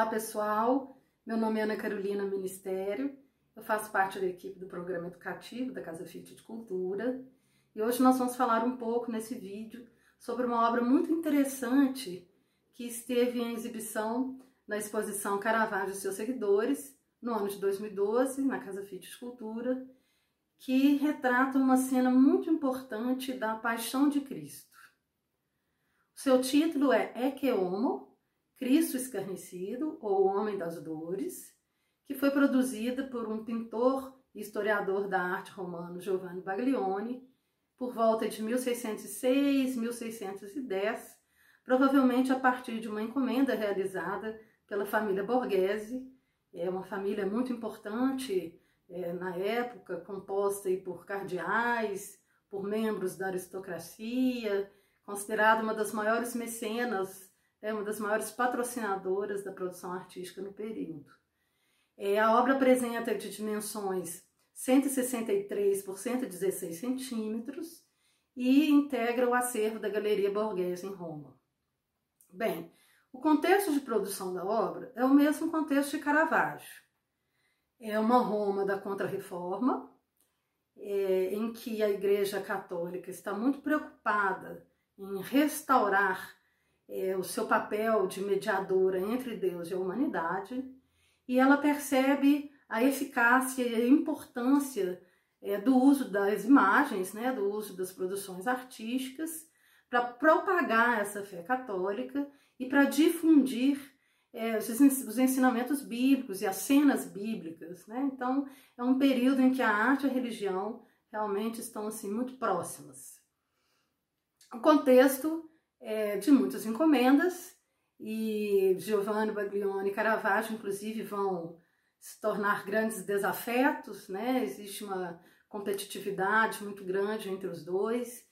Olá pessoal, meu nome é Ana Carolina Ministério, eu faço parte da equipe do programa educativo da Casa Fit de Cultura. E hoje nós vamos falar um pouco nesse vídeo sobre uma obra muito interessante que esteve em exibição na exposição Caravaggio e seus seguidores no ano de 2012 na Casa Fit de Cultura, que retrata uma cena muito importante da Paixão de Cristo. O seu título é Ecce Homo, Cristo Escarnecido, ou O Homem das Dores, que foi produzida por um pintor e historiador da arte romano Giovanni Baglioni, por volta de 1606, 1610, provavelmente a partir de uma encomenda realizada pela família Borghese, é uma família muito importante é, na época, composta por cardeais, por membros da aristocracia, considerada uma das maiores mecenas é uma das maiores patrocinadoras da produção artística no período. É, a obra apresenta de dimensões 163 por 116 centímetros e integra o acervo da Galeria Borghese em Roma. Bem, o contexto de produção da obra é o mesmo contexto de Caravaggio. É uma Roma da Contra-Reforma, é, em que a Igreja Católica está muito preocupada em restaurar é, o seu papel de mediadora entre Deus e a humanidade, e ela percebe a eficácia e a importância é, do uso das imagens, né, do uso das produções artísticas, para propagar essa fé católica e para difundir é, os ensinamentos bíblicos e as cenas bíblicas. Né? Então, é um período em que a arte e a religião realmente estão assim, muito próximas. O contexto é, de muitas encomendas e Giovanni Baglioni e Caravaggio, inclusive, vão se tornar grandes desafetos, né? Existe uma competitividade muito grande entre os dois,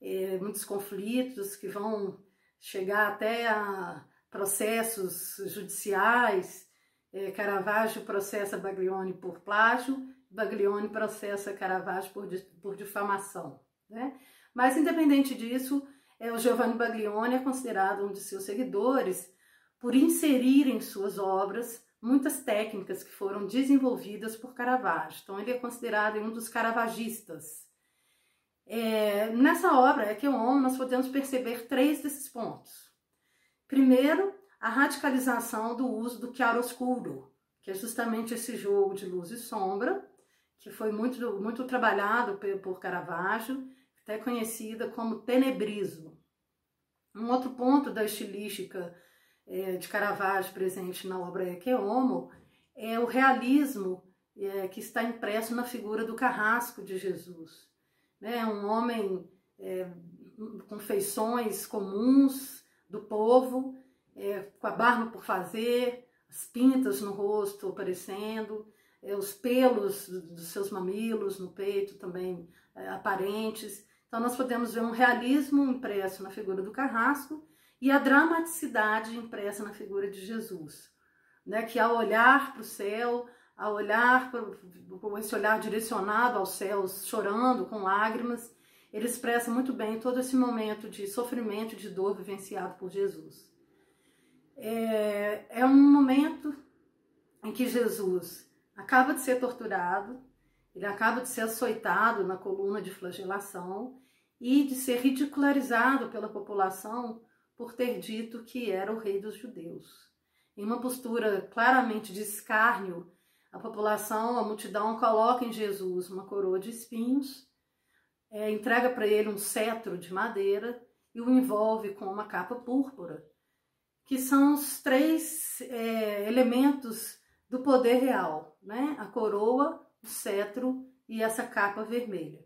é, muitos conflitos que vão chegar até a processos judiciais. É, Caravaggio processa Baglioni por plágio, Baglioni processa Caravaggio por, por difamação. Né? Mas, independente disso, o Giovanni Baglioni é considerado um de seus seguidores por inserir em suas obras muitas técnicas que foram desenvolvidas por Caravaggio. Então, ele é considerado um dos caravagistas. É, nessa obra, é homem, nós podemos perceber três desses pontos. Primeiro, a radicalização do uso do chiaroscuro, que é justamente esse jogo de luz e sombra, que foi muito, muito trabalhado por Caravaggio até conhecida como tenebrismo. Um outro ponto da estilística é, de Caravaggio presente na obra Ecce Homo é o realismo é, que está impresso na figura do carrasco de Jesus. Né? Um homem é, com feições comuns do povo, é, com a barba por fazer, as pintas no rosto aparecendo, é, os pelos dos seus mamilos no peito também é, aparentes. Então, nós podemos ver um realismo impresso na figura do carrasco e a dramaticidade impressa na figura de Jesus, né? que ao olhar para o céu, ao olhar com esse olhar direcionado aos céus, chorando com lágrimas, ele expressa muito bem todo esse momento de sofrimento, de dor vivenciado por Jesus. É, é um momento em que Jesus acaba de ser torturado, ele acaba de ser açoitado na coluna de flagelação e de ser ridicularizado pela população por ter dito que era o rei dos judeus. Em uma postura claramente de escárnio, a população, a multidão coloca em Jesus uma coroa de espinhos, é, entrega para ele um cetro de madeira e o envolve com uma capa púrpura, que são os três é, elementos do poder real, né? A coroa, o cetro e essa capa vermelha.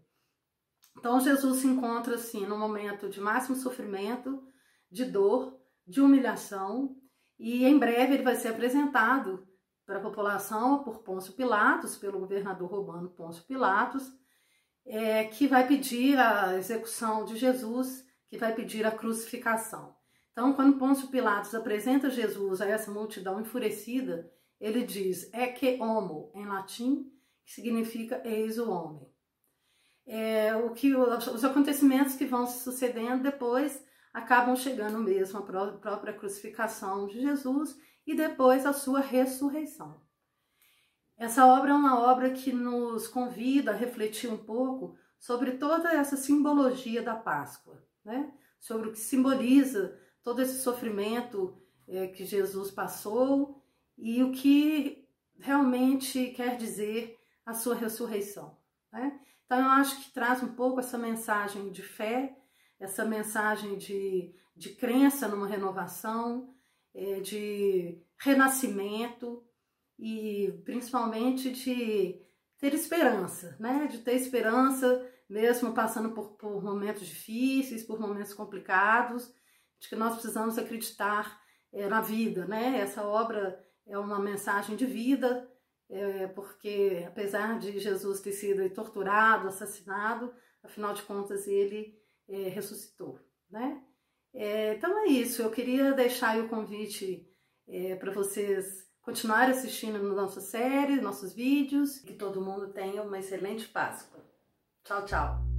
Então Jesus se encontra assim no momento de máximo sofrimento, de dor, de humilhação, e em breve ele vai ser apresentado para a população por Pôncio Pilatos, pelo governador romano Pôncio Pilatos, é, que vai pedir a execução de Jesus, que vai pedir a crucificação. Então, quando Pôncio Pilatos apresenta Jesus a essa multidão enfurecida, ele diz ecce homo, em latim, que significa eis o homem. É, o que os acontecimentos que vão se sucedendo depois acabam chegando mesmo à própria crucificação de Jesus e depois a sua ressurreição. Essa obra é uma obra que nos convida a refletir um pouco sobre toda essa simbologia da Páscoa, né? sobre o que simboliza todo esse sofrimento é, que Jesus passou e o que realmente quer dizer a sua ressurreição. Né? Então, eu acho que traz um pouco essa mensagem de fé, essa mensagem de, de crença numa renovação, é, de renascimento e principalmente de ter esperança, né? De ter esperança mesmo passando por, por momentos difíceis, por momentos complicados, de que nós precisamos acreditar é, na vida, né? Essa obra é uma mensagem de vida, é, porque apesar de Jesus ter sido torturado, assassinado, afinal de contas ele é, ressuscitou, né? É, então é isso, eu queria deixar o convite é, para vocês continuarem assistindo nossa série, nossos vídeos, que todo mundo tenha uma excelente Páscoa. Tchau, tchau!